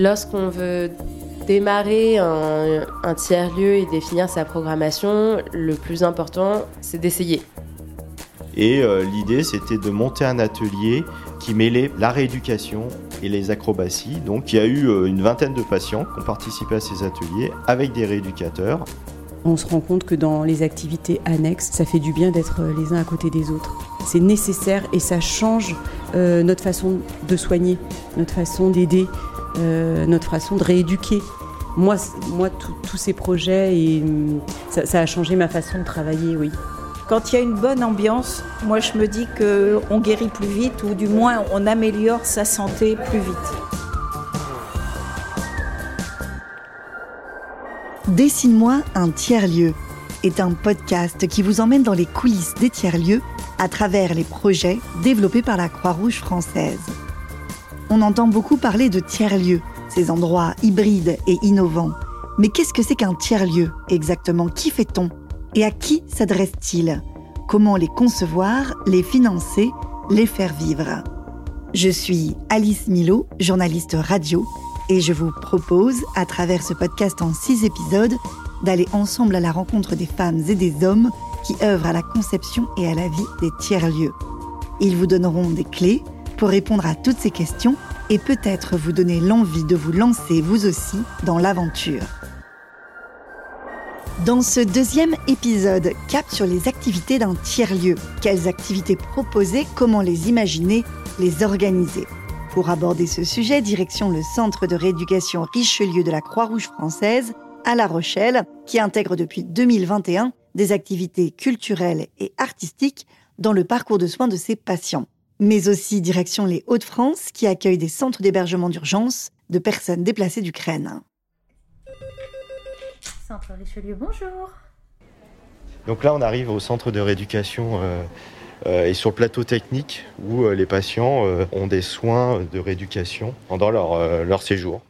Lorsqu'on veut démarrer un, tiers-lieu et définir sa programmation, le plus important, c'est d'essayer. Et euh, l'idée, c'était de monter un atelier qui mêlait la rééducation et les acrobaties. Donc il y a eu euh, une vingtaine de patients qui ont participé à ces ateliers avec des rééducateurs. On se rend compte que dans les activités annexes, ça fait du bien d'être euh, les uns à côté des autres. C'est nécessaire et ça change notre façon de soigner, notre façon d'aider, notre façon de rééduquer. Moi, moi tous ces projets, et, ça, ça a changé ma façon de travailler, oui. Quand il y a une bonne ambiance, moi je me dis qu'on guérit plus vite ou du moins on améliore sa santé plus vite. Dessine-moi un tiers-lieu est un podcast qui vous emmène dans les coulisses des tiers-lieux à travers les projets développés par la Croix-Rouge française. On entend beaucoup parler de tiers-lieux, ces endroits hybrides et innovants. Mais qu'est-ce que c'est qu'un tiers-lieu exactement? Qui fait-on? Et à qui s'adresse-t-il? Comment les concevoir, les financer, les faire vivre? Je suis Alice Milo, journaliste radio, et je vous propose, à travers ce podcast en six épisodes, d'aller ensemble à la rencontre des femmes et des hommes qui œuvrent à la conception et à la vie des tiers-lieux. Ils vous donneront des clés pour répondre à toutes ces questions et peut-être vous donner l'envie de vous lancer vous aussi dans l'aventure. Dans ce deuxième épisode, cap sur les activités d'un tiers-lieu. Quelles activités proposer, comment les imaginer, les organiser Pour aborder ce sujet, direction le Centre de rééducation Richelieu de la Croix-Rouge française à La Rochelle, qui intègre depuis 2021 des activités culturelles et artistiques dans le parcours de soins de ses patients. Mais aussi direction les Hauts-de-France, qui accueillent des centres d'hébergement d'urgence de personnes déplacées d'Ukraine. Centre Richelieu, bonjour. Donc là, on arrive au centre de rééducation euh, euh, et sur le plateau technique où euh, les patients ont des soins de rééducation pendant leur, leur séjour.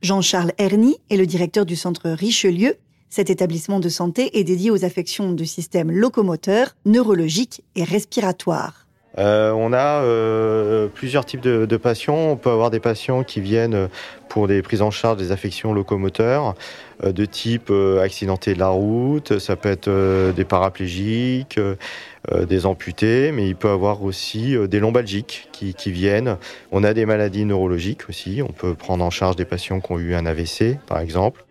Jean-Charles Herny est le directeur du centre Richelieu. Cet établissement de santé est dédié aux affections du système locomoteur, neurologique et respiratoire. Euh, on a euh, plusieurs types de, patients. On peut avoir des patients qui viennent pour des prises en charge des affections locomoteurs euh, de type accidenté de la route, ça peut être des paraplégiques, des amputés, mais il peut avoir aussi des lombalgiques qui, viennent. On a des maladies neurologiques aussi. On peut prendre en charge des patients qui ont eu un AVC, par exemple.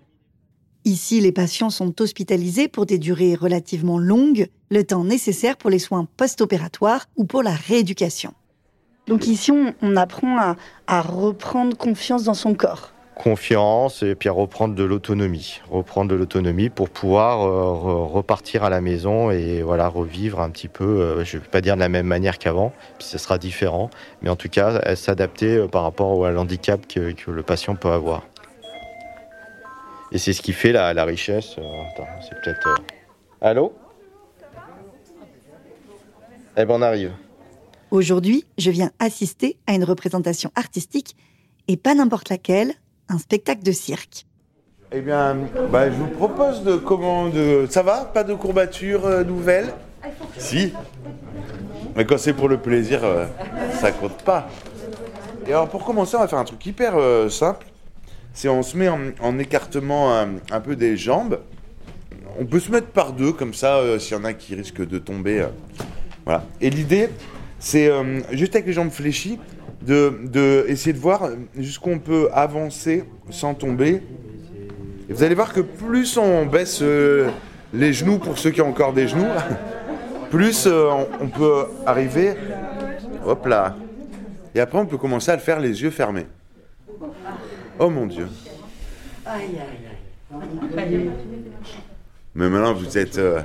Ici, les patients sont hospitalisés pour des durées relativement longues, le temps nécessaire pour les soins post-opératoires ou pour la rééducation. Donc ici, on, apprend à, reprendre confiance dans son corps. Confiance et puis à reprendre de l'autonomie. Reprendre de l'autonomie pour pouvoir euh, repartir à la maison et voilà revivre un petit peu, euh, je ne vais pas dire de la même manière qu'avant, puis ce sera différent, mais en tout cas s'adapter euh, par rapport à l'handicap que le patient peut avoir. Et c'est ce qui fait la, la richesse. Euh, attends, c'est peut-être. Euh, Allô? Eh ben, on arrive. Aujourd'hui, je viens assister à une représentation artistique, et pas n'importe laquelle, un spectacle de cirque. Eh bien, bah, je vous propose de comment de... Ça va? Pas de courbature euh, nouvelle? Si. Mais quand c'est pour le plaisir, ça compte pas. Et alors pour commencer, on va faire un truc hyper simple c'est on se met en, écartement un, peu des jambes. On peut se mettre par deux, comme ça, euh, s'il y en a qui risquent de tomber. Euh, voilà. Et l'idée, c'est euh, juste avec les jambes fléchies, de, essayer de voir jusqu'où on peut avancer sans tomber. Et vous allez voir que plus on baisse les genoux pour ceux qui ont encore des genoux, plus on, peut arriver. Hop là. Et après, on peut commencer à le faire les yeux fermés. Oh mon Dieu. Aïe, aïe, aïe. Mais maintenant, vous êtes euh,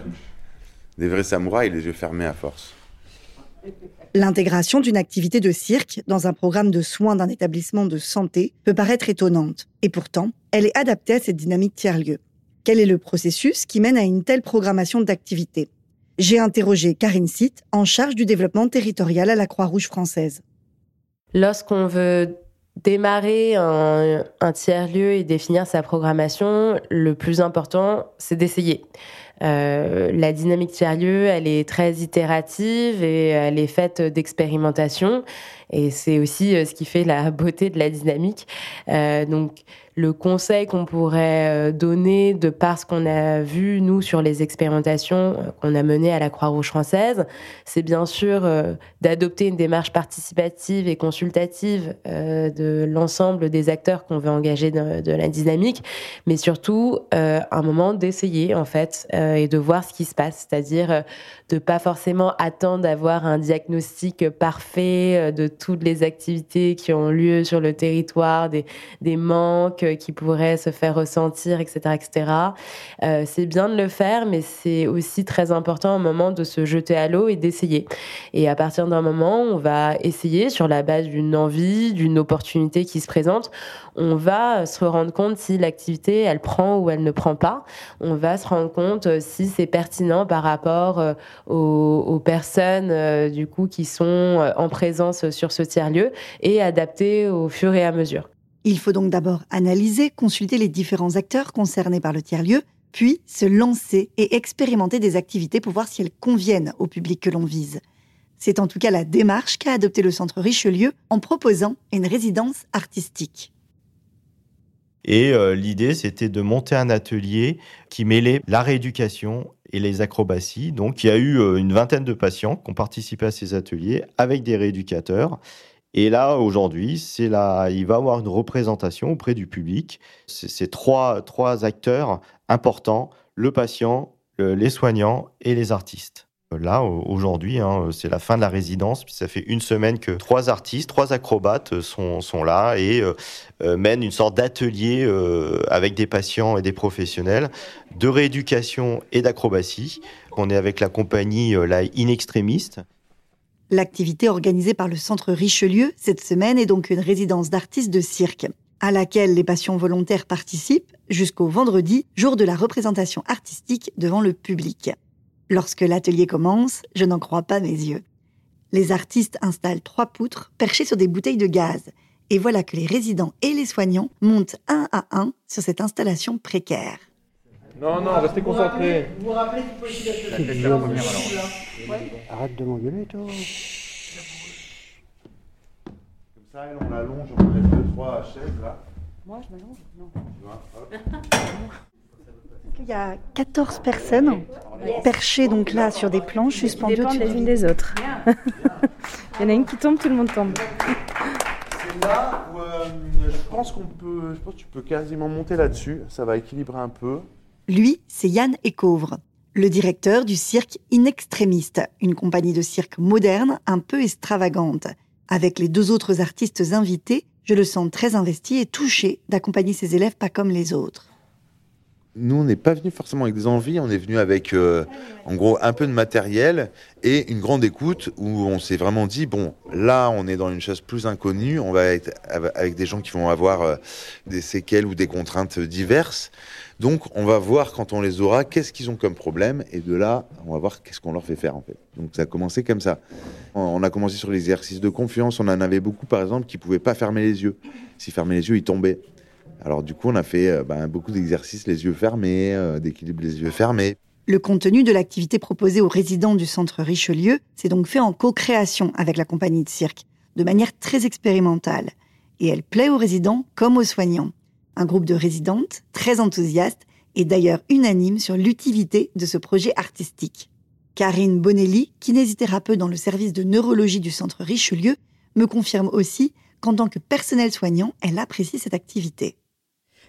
des vrais samouraïs, les yeux fermés à force. L'intégration d'une activité de cirque dans un programme de soins d'un établissement de santé peut paraître étonnante. Et pourtant, elle est adaptée à cette dynamique tiers-lieu. Quel est le processus qui mène à une telle programmation d'activité? J'ai interrogé Karine Sitt, en charge du développement territorial à la Croix-Rouge française. Lorsqu'on veut démarrer un, tiers-lieu et définir sa programmation, le plus important, c'est d'essayer. la dynamique tiers-lieu, elle est très itérative et elle est faite d'expérimentation. Et c'est aussi ce qui fait la beauté de la dynamique. donc, le conseil qu'on pourrait euh, donner de par ce qu'on a vu, nous, sur les expérimentations euh, qu'on a menées à la Croix-Rouge française, c'est bien sûr euh, d'adopter une démarche participative et consultative de l'ensemble des acteurs qu'on veut engager de, la dynamique, mais surtout un moment d'essayer, en fait, et de voir ce qui se passe, c'est-à-dire de pas forcément attendre d'avoir un diagnostic parfait de toutes les activités qui ont lieu sur le territoire, des manques, qui pourraient se faire ressentir, etc., etc. Euh, c'est bien de le faire, mais c'est aussi très important au moment de se jeter à l'eau et d'essayer. Et à partir d'un moment, on va essayer sur la base d'une envie, d'une opportunité qui se présente. On va se rendre compte si l'activité elle prend ou elle ne prend pas. On va se rendre compte si c'est pertinent par rapport euh, aux, personnes euh, du coup qui sont en présence sur ce tiers lieu et adapter au fur et à mesure. Il faut donc d'abord analyser, consulter les différents acteurs concernés par le tiers-lieu, puis se lancer et expérimenter des activités pour voir si elles conviennent au public que l'on vise. C'est en tout cas la démarche qu'a adopté le Centre Richelieu en proposant une résidence artistique. Et euh, l'idée, c'était de monter un atelier qui mêlait la rééducation et les acrobaties. Donc, il y a eu euh, une vingtaine de patients qui ont participé à ces ateliers avec des rééducateurs. Et là, aujourd'hui, c'est là, il va avoir une représentation auprès du public. C'est trois, trois acteurs importants le patient, les soignants et les artistes. Là, aujourd'hui, hein, c'est la fin de la résidence. Puis ça fait une semaine que trois artistes, trois acrobates sont, sont là et euh, euh, mènent une sorte d'atelier euh, avec des patients et des professionnels de rééducation et d'acrobatie. On est avec la compagnie la Inextrémiste L'activité organisée par le Centre Richelieu cette semaine est donc une résidence d'artistes de cirque, à laquelle les patients volontaires participent jusqu'au vendredi, jour de la représentation artistique devant le public. Lorsque l'atelier commence, je n'en crois pas mes yeux. Les artistes installent trois poutres perchées sur des bouteilles de gaz, et voilà que les résidents et les soignants montent un à un sur cette installation précaire. Non, non, restez concentrés. Vous vous rappelez du petit la Arrête de m'engueuler, toi. Comme ça, on l'allonge, on met deux, trois chaises là. Moi, je m'allonge? Non. Il y a 14 personnes perchées donc là sur des planches suspendues au-dessus les unes des autres. Il y en a une qui tombe, tout le monde tombe. C'est là où euh, je pense qu'on peut, je pense que tu peux quasiment monter là-dessus. Ça va équilibrer un peu. Lui, c'est Yann Ecouvre, le directeur du cirque Inextrémiste, une compagnie de cirque moderne un peu extravagante. Avec les deux autres artistes invités, je le sens très investi et touché d'accompagner ses élèves pas comme les autres. Nous, on n'est pas venu forcément avec des envies, on est venu avec, euh, en gros, un peu de matériel et une grande écoute où on s'est vraiment dit, bon, là, on est dans une chose plus inconnue, on va être avec des gens qui vont avoir euh, des séquelles ou des contraintes diverses. Donc, on va voir quand on les aura, qu'est-ce qu'ils ont comme problème, et de là, on va voir qu'est-ce qu'on leur fait faire en fait. Donc, ça a commencé comme ça. On a commencé sur l'exercice de confiance. On en avait beaucoup, par exemple, qui pouvaient pas fermer les yeux. S'ils fermaient les yeux, ils tombaient. Alors, du coup, on a fait euh, ben, beaucoup d'exercices les yeux fermés, euh, d'équilibre les yeux fermés. Le contenu de l'activité proposée aux résidents du centre Richelieu s'est donc fait en co-création avec la compagnie de cirque, de manière très expérimentale. Et elle plaît aux résidents comme aux soignants un groupe de résidentes très enthousiastes et d'ailleurs unanime sur l'utilité de ce projet artistique. Karine Bonelli, kinésithérapeute dans le service de neurologie du centre Richelieu, me confirme aussi qu'en tant que personnel soignant, elle apprécie cette activité.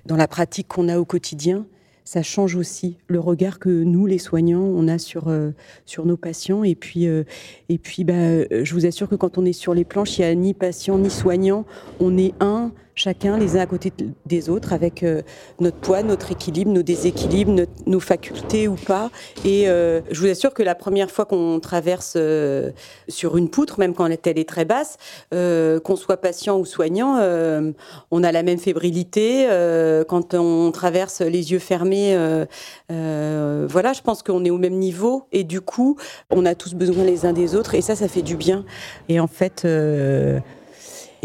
Dans la pratique qu'on a au quotidien, ça change aussi le regard que nous, les soignants, on a sur, euh, sur nos patients. Et puis, euh, et puis bah, je vous assure que quand on est sur les planches, il n'y a ni patient ni soignant. On est un, chacun les uns à côté des autres, avec euh, notre poids, notre équilibre, nos déséquilibres, nos facultés ou pas. Et euh, je vous assure que la première fois qu'on traverse euh, sur une poutre, même quand elle est très basse, qu'on soit patient ou soignant, on a la même fébrilité. quand on traverse les yeux fermés, voilà, je pense qu'on est au même niveau. Et du coup, on a tous besoin les uns des autres. Et ça, ça fait du bien. Et en fait,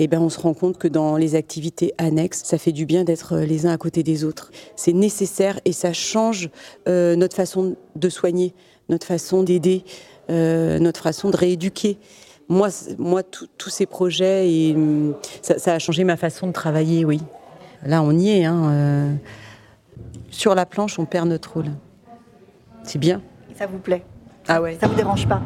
et ben on se rend compte que dans les activités annexes, ça fait du bien d'être les uns à côté des autres. C'est nécessaire et ça change euh, notre façon de soigner, notre façon d'aider, euh, notre façon de rééduquer. Moi, moi tous ces projets, et, hum, ça, a changé ma façon de travailler, oui. Là, on y est. Hein, euh, sur la planche, on perd notre rôle. C'est bien. ça vous plaît? Ah ouais. Ça vous dérange pas?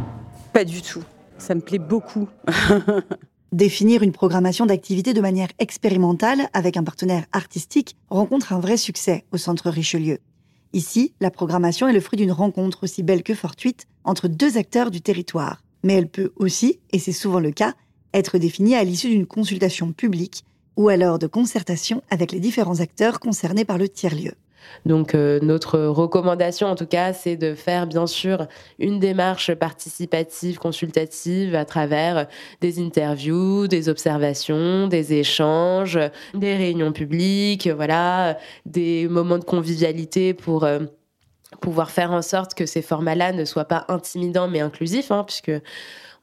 Pas du tout. Ça me plaît beaucoup. Définir une programmation d'activité de manière expérimentale avec un partenaire artistique rencontre un vrai succès au Centre Richelieu. Ici, la programmation est le fruit d'une rencontre aussi belle que fortuite entre deux acteurs du territoire. Mais elle peut aussi, et c'est souvent le cas, être définie à l'issue d'une consultation publique ou alors de concertation avec les différents acteurs concernés par le tiers-lieu. Donc euh, notre recommandation, en tout cas, c'est de faire bien sûr une démarche participative, consultative à travers des interviews, des observations, des échanges, des réunions publiques, voilà, des moments de convivialité pour euh, pouvoir faire en sorte que ces formats-là ne soient pas intimidants mais inclusifs, hein, puisque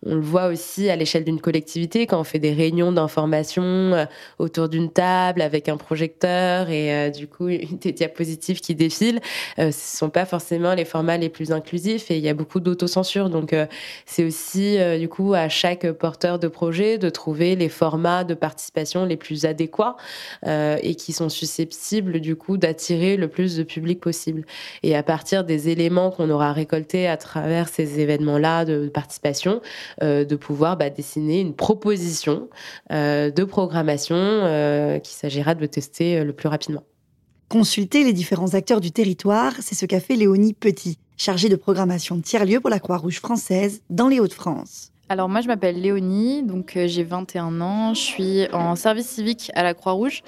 on le voit aussi à l'échelle d'une collectivité quand on fait des réunions d'information euh, autour d'une table avec un projecteur et euh, du coup des diapositives qui défilent. Euh, ce sont pas forcément les formats les plus inclusifs et il y a beaucoup d'autocensure. Donc c'est aussi du coup à chaque porteur de projet de trouver les formats de participation les plus adéquats et qui sont susceptibles du coup d'attirer le plus de public possible. Et à partir des éléments qu'on aura récoltés à travers ces événements-là de participation, de pouvoir bah, dessiner une proposition euh, de programmation euh, qu'il s'agira de tester le plus rapidement. Consulter les différents acteurs du territoire, c'est ce qu'a fait Léonie Petit, chargée de programmation tiers-lieu pour la Croix-Rouge française dans les Hauts-de-France. Alors moi je m'appelle Léonie, donc j'ai 21 ans, je suis en service civique à la Croix-Rouge.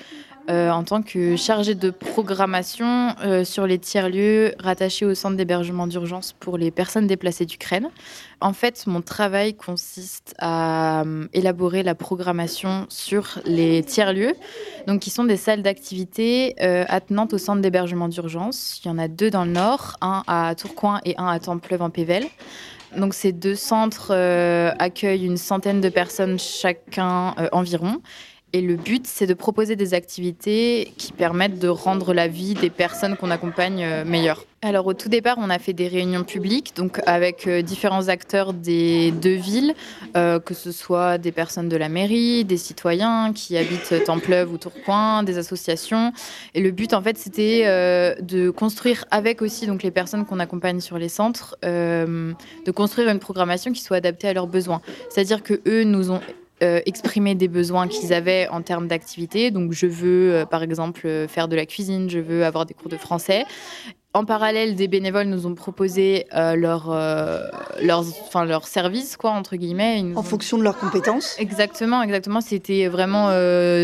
Euh, en tant que chargée de programmation euh, sur les tiers-lieux rattachés au centre d'hébergement d'urgence pour les personnes déplacées d'Ukraine. En fait, mon travail consiste à euh, élaborer la programmation sur les tiers-lieux, donc qui sont des salles d'activité attenantes au centre d'hébergement d'urgence. Il y en a deux dans le nord, un à Tourcoing et un à Templeuve en Pével. Donc ces deux centres accueillent une centaine de personnes chacun environ. Et le but, c'est de proposer des activités qui permettent de rendre la vie des personnes qu'on accompagne euh, meilleure. Alors au tout départ, on a fait des réunions publiques, donc avec euh, différents acteurs des deux villes, euh, que ce soit des personnes de la mairie, des citoyens qui habitent Templeuve ou Tourcoing, des associations. Et le but, en fait, c'était de construire avec aussi donc les personnes qu'on accompagne sur les centres, de construire une programmation qui soit adaptée à leurs besoins. C'est-à-dire que eux nous ont euh, exprimer des besoins qu'ils avaient en termes d'activité. Donc, je veux, euh, par exemple, euh, faire de la cuisine, je veux avoir des cours de français. En parallèle, des bénévoles nous ont proposé leur, leurs, enfin, leur service, quoi, entre guillemets. En fonction de leurs compétences Exactement, exactement. C'était vraiment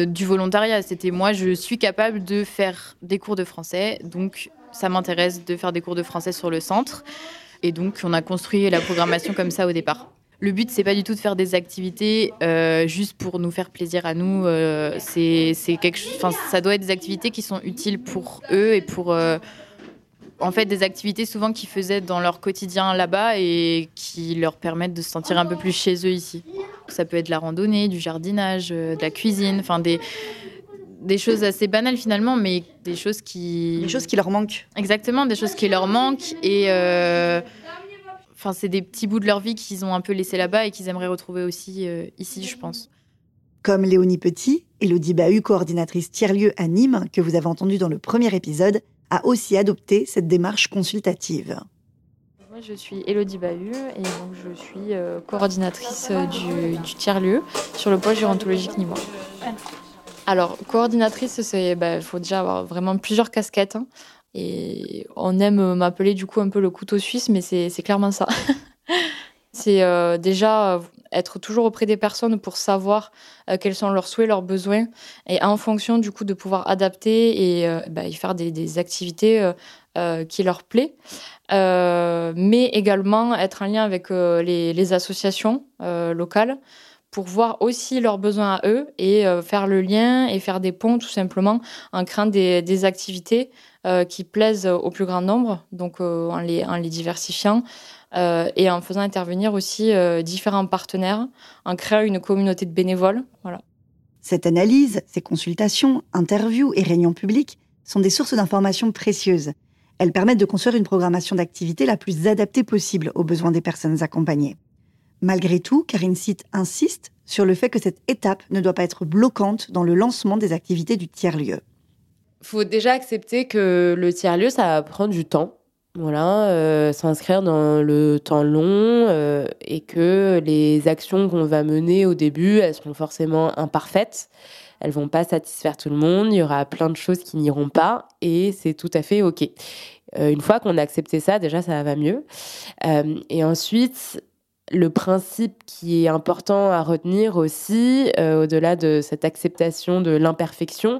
du volontariat. C'était moi, je suis capable de faire des cours de français. Donc, ça m'intéresse de faire des cours de français sur le centre. Et donc, on a construit la programmation comme ça au départ. Le but, c'est pas du tout de faire des activités euh, juste pour nous faire plaisir à nous. Euh, c'est quelque, ça doit être des activités qui sont utiles pour eux et pour, euh, en fait, des activités souvent qu'ils faisaient dans leur quotidien là-bas et qui leur permettent de se sentir un peu plus chez eux ici. Ça peut être la randonnée, du jardinage, de la cuisine, enfin des des choses assez banales finalement, mais des choses qui... Des choses qui leur manquent. Exactement, des choses qui leur manquent. Et Enfin, c'est des petits bouts de leur vie qu'ils ont un peu laissés là-bas et qu'ils aimeraient retrouver aussi euh, ici, je pense. Comme Léonie Petit, Elodie Bahu, coordinatrice tiers-lieu à Nîmes, que vous avez entendu dans le premier épisode, a aussi adopté cette démarche consultative. Moi, je suis Elodie Bahu et donc je suis euh, coordinatrice euh, du, du tiers-lieu sur le pôle gérontologique nîmois. Alors, coordinatrice, il bah, faut déjà avoir vraiment plusieurs casquettes. Hein. Et on aime m'appeler du coup un peu le couteau suisse, mais c'est clairement ça. c'est euh, déjà euh, être toujours auprès des personnes pour savoir euh, quels sont leurs souhaits, leurs besoins, et en fonction du coup de pouvoir adapter et bah, y faire des, activités qui leur plaît. mais également être en lien avec les, associations locales pour voir aussi leurs besoins à eux et faire le lien et faire des ponts tout simplement en créant des, activités euh, qui plaisent au plus grand nombre, donc euh, en, les, en les diversifiant euh, et en faisant intervenir aussi différents partenaires, en créant une communauté de bénévoles. Voilà. Cette analyse, ces consultations, interviews et réunions publiques sont des sources d'informations précieuses. Elles permettent de construire une programmation d'activité la plus adaptée possible aux besoins des personnes accompagnées. Malgré tout, Karine Sitt insiste sur le fait que cette étape ne doit pas être bloquante dans le lancement des activités du tiers-lieu. Il faut déjà accepter que le tiers-lieu, ça va prendre du temps. Voilà, euh, s'inscrire dans le temps long euh, et que les actions qu'on va mener au début, elles seront forcément imparfaites. Elles vont pas satisfaire tout le monde. Il y aura plein de choses qui n'iront pas et c'est tout à fait OK. Euh, une fois qu'on a accepté ça, déjà, ça va mieux. et ensuite, le principe qui est important à retenir aussi, euh, au-delà de cette acceptation de l'imperfection,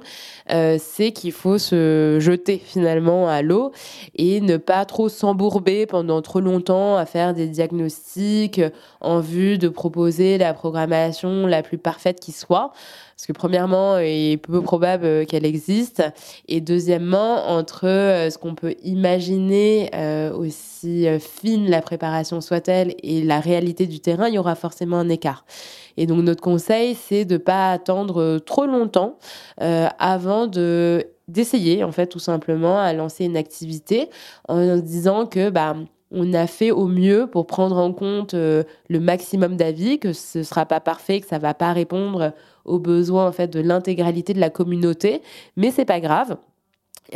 euh, c'est qu'il faut se jeter finalement à l'eau et ne pas trop s'embourber pendant trop longtemps à faire des diagnostics en vue de proposer la programmation la plus parfaite qui soit. Parce que premièrement, il est peu probable qu'elle existe. Et deuxièmement, entre euh, ce qu'on peut imaginer, aussi fine la préparation soit-elle, et la réalité du terrain, il y aura forcément un écart. Et donc notre conseil, c'est de ne pas attendre trop longtemps avant de d'essayer en fait tout simplement à lancer une activité en disant que bah on a fait au mieux pour prendre en compte le maximum d'avis, que ce sera pas parfait, que ça va pas répondre aux besoins en fait de l'intégralité de la communauté, mais c'est pas grave.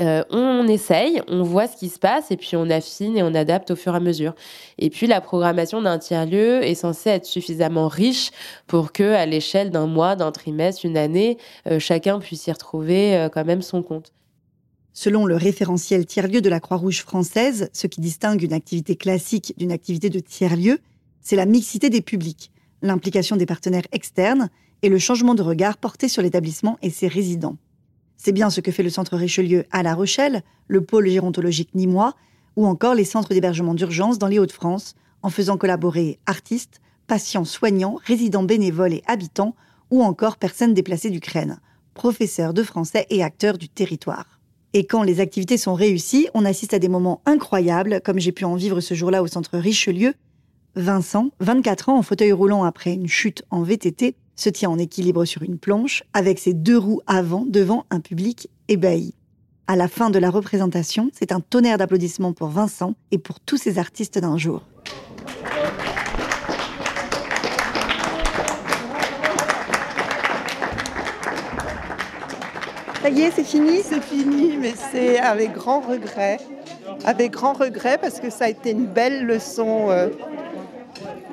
Euh, on essaye, on voit ce qui se passe et puis on affine et on adapte au fur et à mesure. Et puis la programmation d'un tiers-lieu est censée être suffisamment riche pour que, à l'échelle d'un mois, d'un trimestre, une année, euh, chacun puisse y retrouver euh, quand même son compte. Selon le référentiel tiers-lieu de la Croix-Rouge française, ce qui distingue une activité classique d'une activité de tiers-lieu, c'est la mixité des publics, l'implication des partenaires externes et le changement de regard porté sur l'établissement et ses résidents. C'est bien ce que fait le Centre Richelieu à La Rochelle, le pôle gérontologique nîmois, ou encore les centres d'hébergement d'urgence dans les Hauts-de-France, en faisant collaborer artistes, patients soignants, résidents bénévoles et habitants, ou encore personnes déplacées d'Ukraine, professeurs de français et acteurs du territoire. Et quand les activités sont réussies, on assiste à des moments incroyables, comme j'ai pu en vivre ce jour-là au centre Richelieu. Vincent, 24 ans en fauteuil roulant après une chute en VTT, se tient en équilibre sur une planche avec ses deux roues avant devant un public ébahi. À la fin de la représentation, c'est un tonnerre d'applaudissements pour Vincent et pour tous ces artistes d'un jour. Ça y est, c'est fini? C'est fini, mais c'est avec grand regret. Avec grand regret parce que ça a été une belle leçon euh,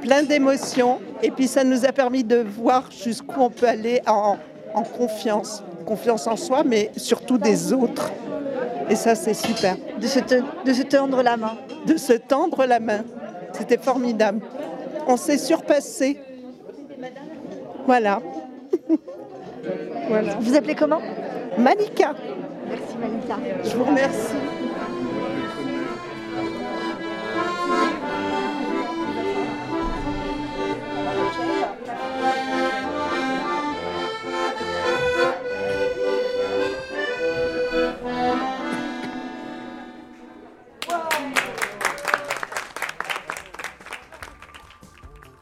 plein d'émotions. Et puis ça nous a permis de voir jusqu'où on peut aller en, confiance. Confiance en soi, mais surtout des autres. Et ça, c'est super. De se, de se tendre la main. De se tendre la main. C'était formidable. On s'est surpassé. Voilà. voilà. Vous appelez comment? Malika. Merci Malika. Je vous remercie.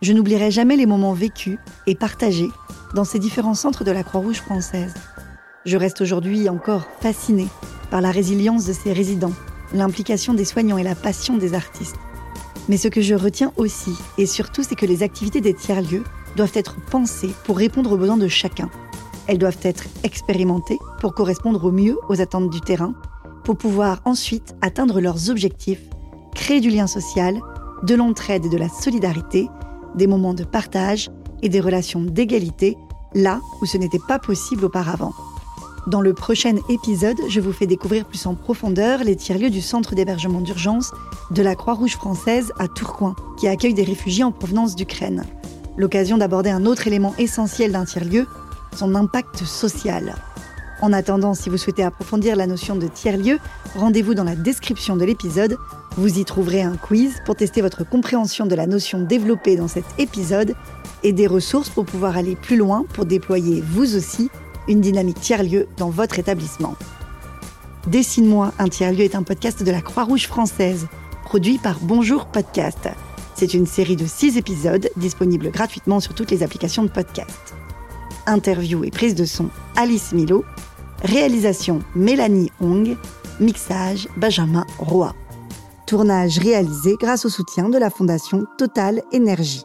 Je n'oublierai jamais les moments vécus et partagés dans ces différents centres de la Croix-Rouge française. Je reste aujourd'hui encore fascinée par la résilience de ces résidents, l'implication des soignants et la passion des artistes. Mais ce que je retiens aussi et surtout, c'est que les activités des tiers-lieux doivent être pensées pour répondre aux besoins de chacun. Elles doivent être expérimentées pour correspondre au mieux aux attentes du terrain, pour pouvoir ensuite atteindre leurs objectifs, créer du lien social, de l'entraide et de la solidarité, des moments de partage et des relations d'égalité là où ce n'était pas possible auparavant. Dans le prochain épisode, je vous fais découvrir plus en profondeur les tiers-lieux du centre d'hébergement d'urgence de la Croix-Rouge française à Tourcoing, qui accueille des réfugiés en provenance d'Ukraine. L'occasion d'aborder un autre élément essentiel d'un tiers-lieu, son impact social. En attendant, si vous souhaitez approfondir la notion de tiers-lieu, rendez-vous dans la description de l'épisode. Vous y trouverez un quiz pour tester votre compréhension de la notion développée dans cet épisode et des ressources pour pouvoir aller plus loin pour déployer vous aussi une dynamique tiers-lieu dans votre établissement. Dessine-moi un tiers-lieu est un podcast de la Croix-Rouge française, produit par Bonjour Podcast. C'est une série de six épisodes disponibles gratuitement sur toutes les applications de podcast. Interview et prise de son Alice Milo. Réalisation Mélanie Hong. Mixage Benjamin Roy. Tournage réalisé grâce au soutien de la Fondation Total Énergie.